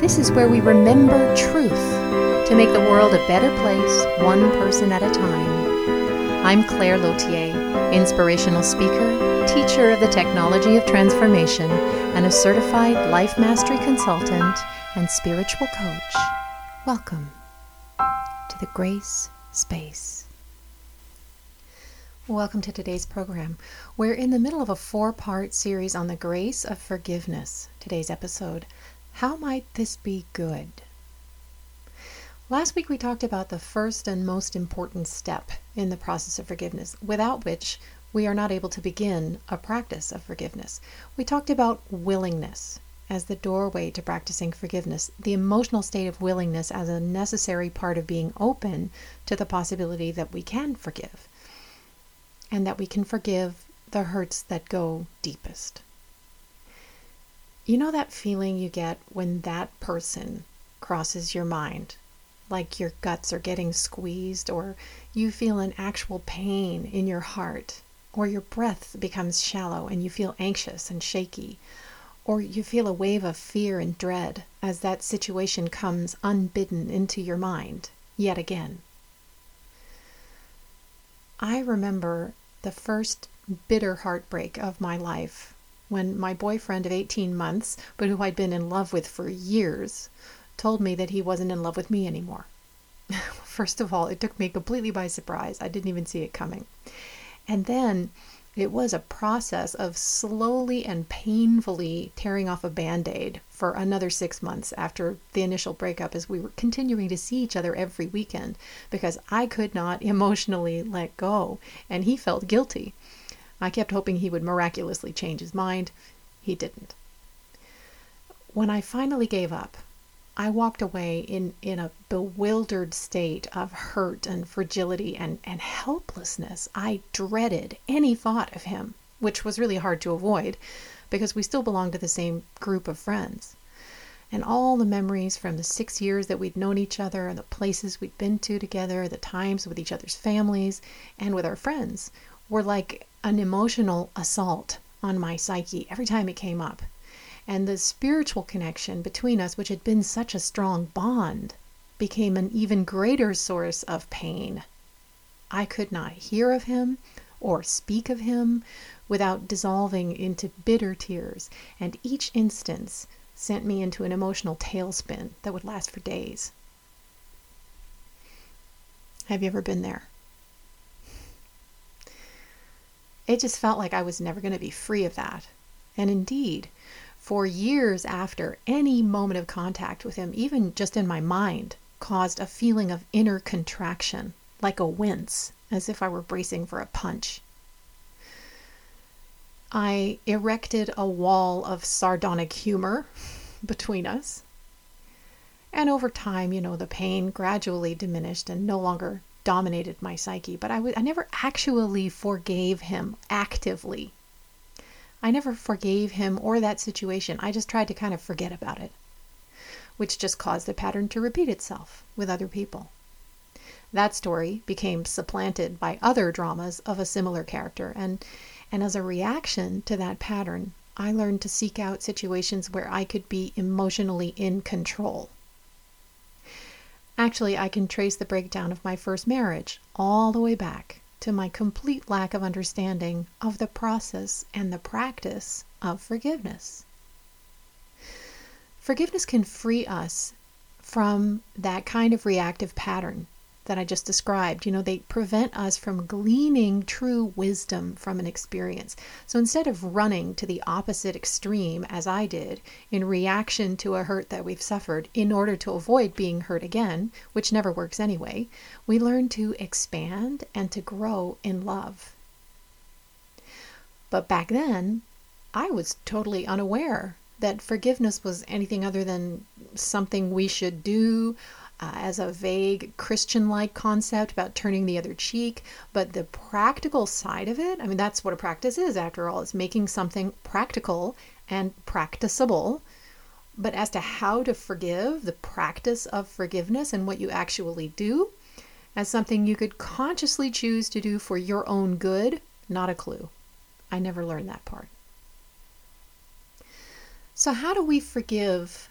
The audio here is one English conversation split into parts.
This is where we remember truth to make the world a better place, one person at a time. I'm Claire Lautier, inspirational speaker, teacher of the technology of transformation, and a certified life mastery consultant and spiritual coach. Welcome to the Grace Space. Welcome to today's program. We're in the middle of a four part series on the grace of forgiveness. Today's episode How might this be good? Last week we talked about the first and most important step in the process of forgiveness, without which we are not able to begin a practice of forgiveness. We talked about willingness as the doorway to practicing forgiveness, the emotional state of willingness as a necessary part of being open to the possibility that we can forgive and that we can forgive the hurts that go deepest. You know that feeling you get when that person crosses your mind like your guts are getting squeezed, or you feel an actual pain in your heart, or your breath becomes shallow and you feel anxious and shaky, or you feel a wave of fear and dread as that situation comes unbidden into your mind yet again. I remember the first bitter heartbreak of my life when my boyfriend of 18 months, but who I'd been in love with for years, told me that he wasn't in love with me anymore. First of all, it took me completely by surprise. I didn't even see it coming. And then it was a process of slowly and painfully tearing off a band aid for another six months after the initial breakup, as we were continuing to see each other every weekend because I could not emotionally let go, and he felt guilty. I kept hoping he would miraculously change his mind. He didn't. When I finally gave up, I walked away in, in a bewildered state of hurt and fragility and, and helplessness. I dreaded any thought of him, which was really hard to avoid because we still belonged to the same group of friends. And all the memories from the six years that we'd known each other, and the places we'd been to together, the times with each other's families and with our friends, were like an emotional assault on my psyche every time it came up and the spiritual connection between us, which had been such a strong bond, became an even greater source of pain. I could not hear of him or speak of him without dissolving into bitter tears, and each instance sent me into an emotional tailspin that would last for days. Have you ever been there? It just felt like I was never going to be free of that. And indeed, for years after any moment of contact with him, even just in my mind, caused a feeling of inner contraction, like a wince, as if I were bracing for a punch. I erected a wall of sardonic humor between us. And over time, you know, the pain gradually diminished and no longer dominated my psyche. But I, w- I never actually forgave him actively I never forgave him or that situation. I just tried to kind of forget about it, which just caused the pattern to repeat itself with other people. That story became supplanted by other dramas of a similar character, and, and as a reaction to that pattern, I learned to seek out situations where I could be emotionally in control. Actually, I can trace the breakdown of my first marriage all the way back to my complete lack of understanding of the process and the practice of forgiveness. Forgiveness can free us from that kind of reactive pattern that I just described. You know, they prevent us from gleaning true wisdom from an experience. So instead of running to the opposite extreme, as I did, in reaction to a hurt that we've suffered in order to avoid being hurt again, which never works anyway, we learn to expand and to grow in love. But back then, I was totally unaware that forgiveness was anything other than something we should do uh, as a vague Christian like concept about turning the other cheek. But the practical side of it, I mean, that's what a practice is after all, it's making something practical and practicable. But as to how to forgive, the practice of forgiveness and what you actually do, as something you could consciously choose to do for your own good, not a clue. I never learned that part. So, how do we forgive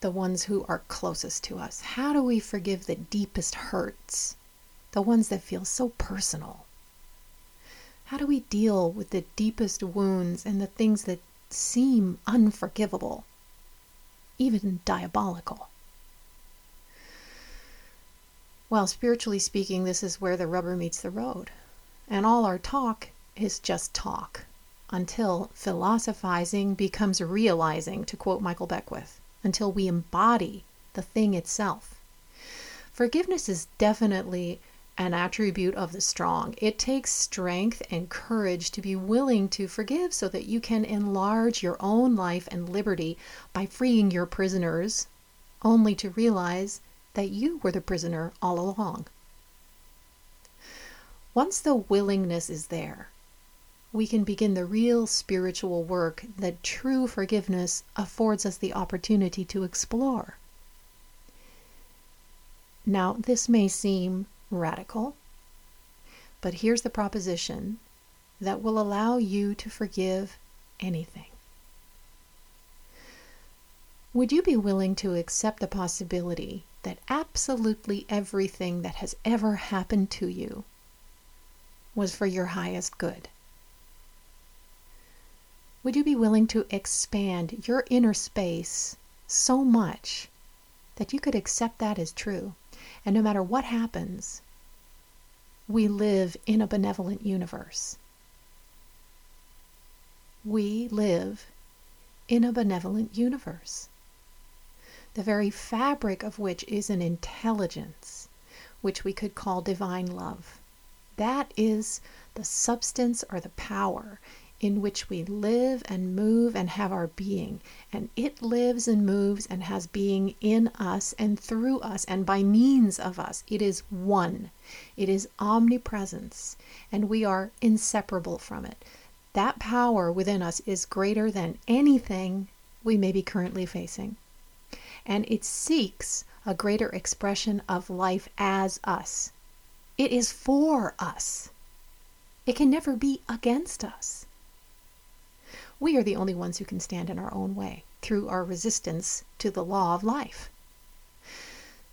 the ones who are closest to us? How do we forgive the deepest hurts, the ones that feel so personal? How do we deal with the deepest wounds and the things that seem unforgivable, even diabolical? Well, spiritually speaking, this is where the rubber meets the road. And all our talk is just talk until philosophizing becomes realizing, to quote Michael Beckwith, until we embody the thing itself. Forgiveness is definitely an attribute of the strong. It takes strength and courage to be willing to forgive so that you can enlarge your own life and liberty by freeing your prisoners, only to realize that you were the prisoner all along. Once the willingness is there, we can begin the real spiritual work that true forgiveness affords us the opportunity to explore. Now, this may seem radical, but here's the proposition that will allow you to forgive anything. Would you be willing to accept the possibility that absolutely everything that has ever happened to you was for your highest good? Would you be willing to expand your inner space so much that you could accept that as true? And no matter what happens, we live in a benevolent universe. We live in a benevolent universe, the very fabric of which is an intelligence, which we could call divine love. That is the substance or the power in which we live and move and have our being. And it lives and moves and has being in us and through us and by means of us. It is one, it is omnipresence, and we are inseparable from it. That power within us is greater than anything we may be currently facing. And it seeks a greater expression of life as us. It is for us. It can never be against us we are the only ones who can stand in our own way through our resistance to the law of life.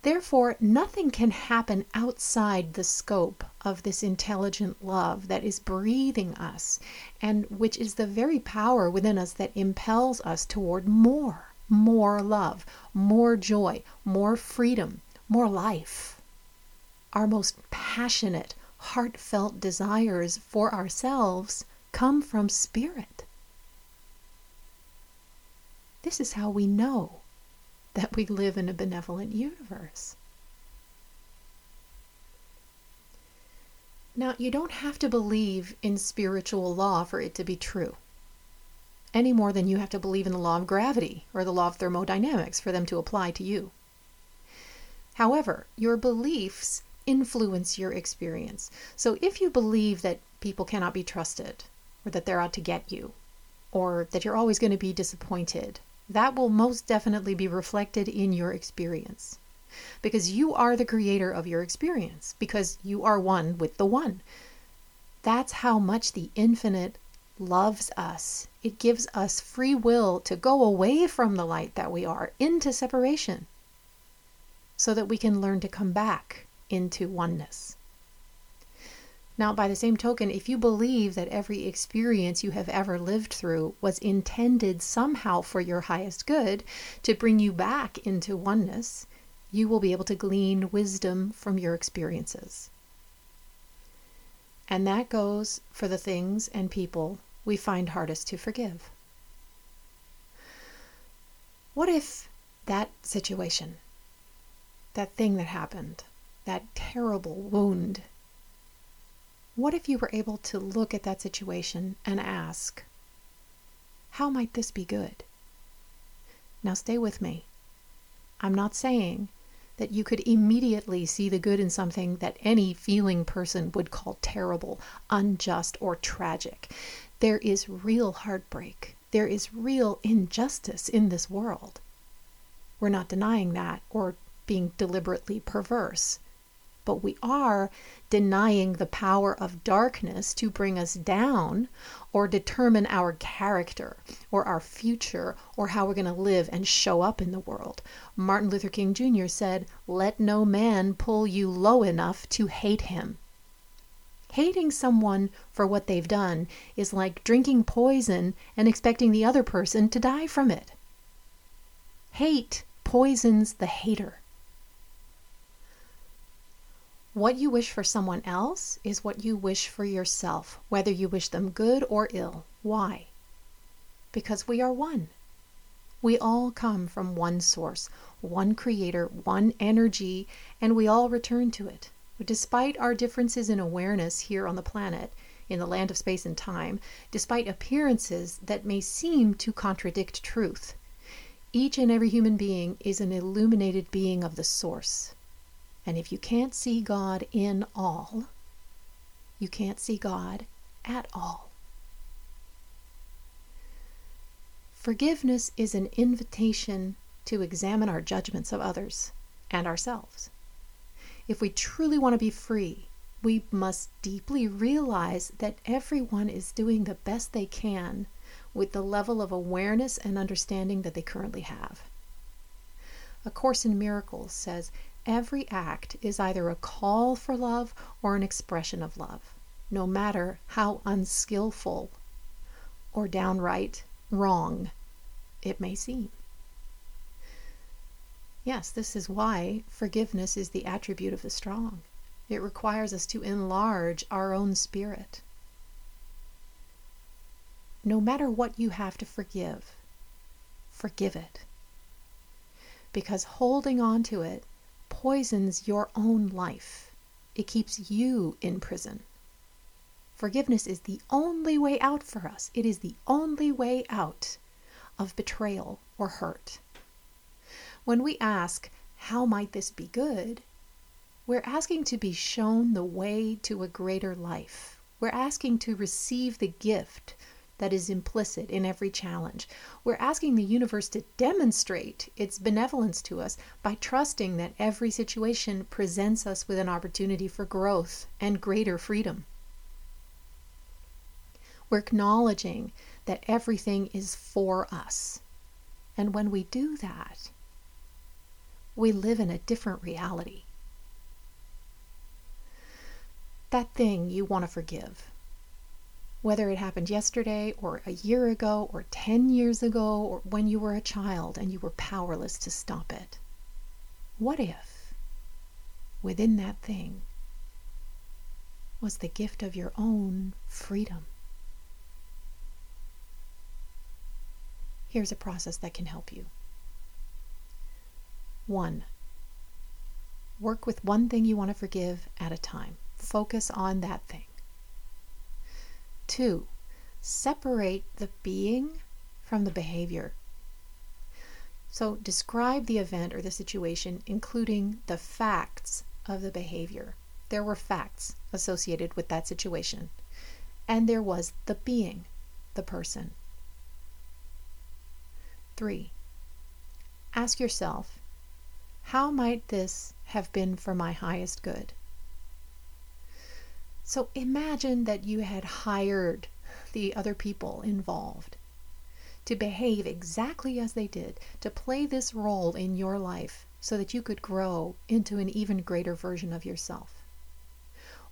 Therefore, nothing can happen outside the scope of this intelligent love that is breathing us and which is the very power within us that impels us toward more, more love, more joy, more freedom, more life. Our most passionate, heartfelt desires for ourselves come from spirit. This is how we know that we live in a benevolent universe. Now, you don't have to believe in spiritual law for it to be true, any more than you have to believe in the law of gravity or the law of thermodynamics for them to apply to you. However, your beliefs influence your experience. So if you believe that people cannot be trusted, or that they're out to get you, or that you're always going to be disappointed, that will most definitely be reflected in your experience. Because you are the creator of your experience, because you are one with the one. That's how much the infinite loves us. It gives us free will to go away from the light that we are into separation so that we can learn to come back into oneness. Now, by the same token, if you believe that every experience you have ever lived through was intended somehow for your highest good to bring you back into oneness, you will be able to glean wisdom from your experiences. And that goes for the things and people we find hardest to forgive. What if that situation, that thing that happened, that terrible wound what if you were able to look at that situation and ask, how might this be good? Now, stay with me. I'm not saying that you could immediately see the good in something that any feeling person would call terrible, unjust, or tragic. There is real heartbreak. There is real injustice in this world. We're not denying that or being deliberately perverse but we are denying the power of darkness to bring us down or determine our character or our future or how we're going to live and show up in the world. Martin Luther King Jr. said, Let no man pull you low enough to hate him. Hating someone for what they've done is like drinking poison and expecting the other person to die from it. Hate poisons the hater. What you wish for someone else is what you wish for yourself, whether you wish them good or ill. Why? Because we are one. We all come from one source, one creator, one energy, and we all return to it. Despite our differences in awareness here on the planet, in the land of space and time, despite appearances that may seem to contradict truth, each and every human being is an illuminated being of the source. And if you can't see God in all, you can't see God at all. Forgiveness is an invitation to examine our judgments of others and ourselves. If we truly want to be free, we must deeply realize that everyone is doing the best they can with the level of awareness and understanding that they currently have. A Course in Miracles says every act is either a call for love or an expression of love, no matter how unskillful or downright wrong it may seem. Yes, this is why forgiveness is the attribute of the strong. It requires us to enlarge our own spirit. No matter what you have to forgive, forgive it. Because holding on to it poisons your own life. It keeps you in prison. Forgiveness is the only way out for us. It is the only way out of betrayal or hurt. When we ask, How might this be good? we're asking to be shown the way to a greater life. We're asking to receive the gift that is implicit in every challenge. We're asking the universe to demonstrate its benevolence to us by trusting that every situation presents us with an opportunity for growth and greater freedom. We're acknowledging that everything is for us. And when we do that, we live in a different reality. That thing you want to forgive whether it happened yesterday or a year ago or 10 years ago or when you were a child and you were powerless to stop it. What if within that thing was the gift of your own freedom? Here's a process that can help you. One, work with one thing you want to forgive at a time. Focus on that thing. Two, separate the being from the behavior. So describe the event or the situation, including the facts of the behavior. There were facts associated with that situation, and there was the being, the person. Three, ask yourself, how might this have been for my highest good? So imagine that you had hired the other people involved to behave exactly as they did, to play this role in your life so that you could grow into an even greater version of yourself.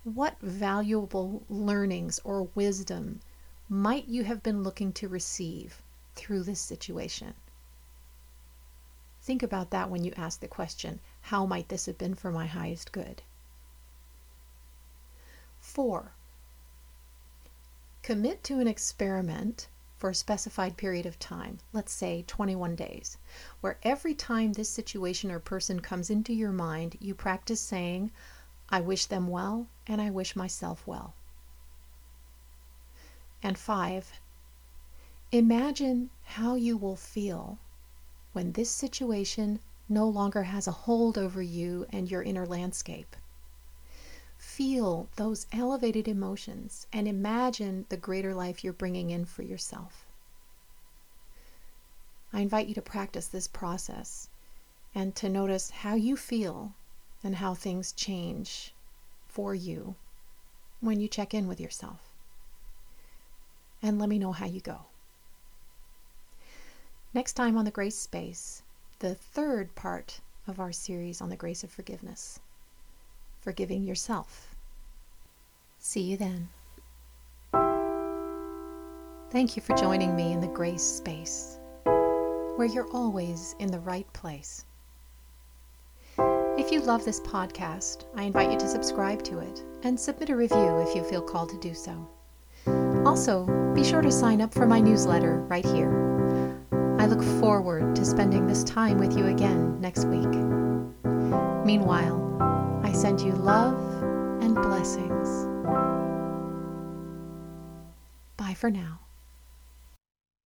What valuable learnings or wisdom might you have been looking to receive through this situation? Think about that when you ask the question, How might this have been for my highest good? 4. Commit to an experiment for a specified period of time, let's say 21 days, where every time this situation or person comes into your mind, you practice saying, I wish them well and I wish myself well. And 5. Imagine how you will feel when this situation no longer has a hold over you and your inner landscape. Feel those elevated emotions and imagine the greater life you're bringing in for yourself. I invite you to practice this process and to notice how you feel and how things change for you when you check in with yourself. And let me know how you go. Next time on the Grace Space, the third part of our series on the grace of forgiveness forgiving yourself. See you then. Thank you for joining me in the Grace Space, where you're always in the right place. If you love this podcast, I invite you to subscribe to it and submit a review if you feel called to do so. Also, be sure to sign up for my newsletter right here. I look forward to spending this time with you again next week. Meanwhile, I send you love and blessings. Bye for now.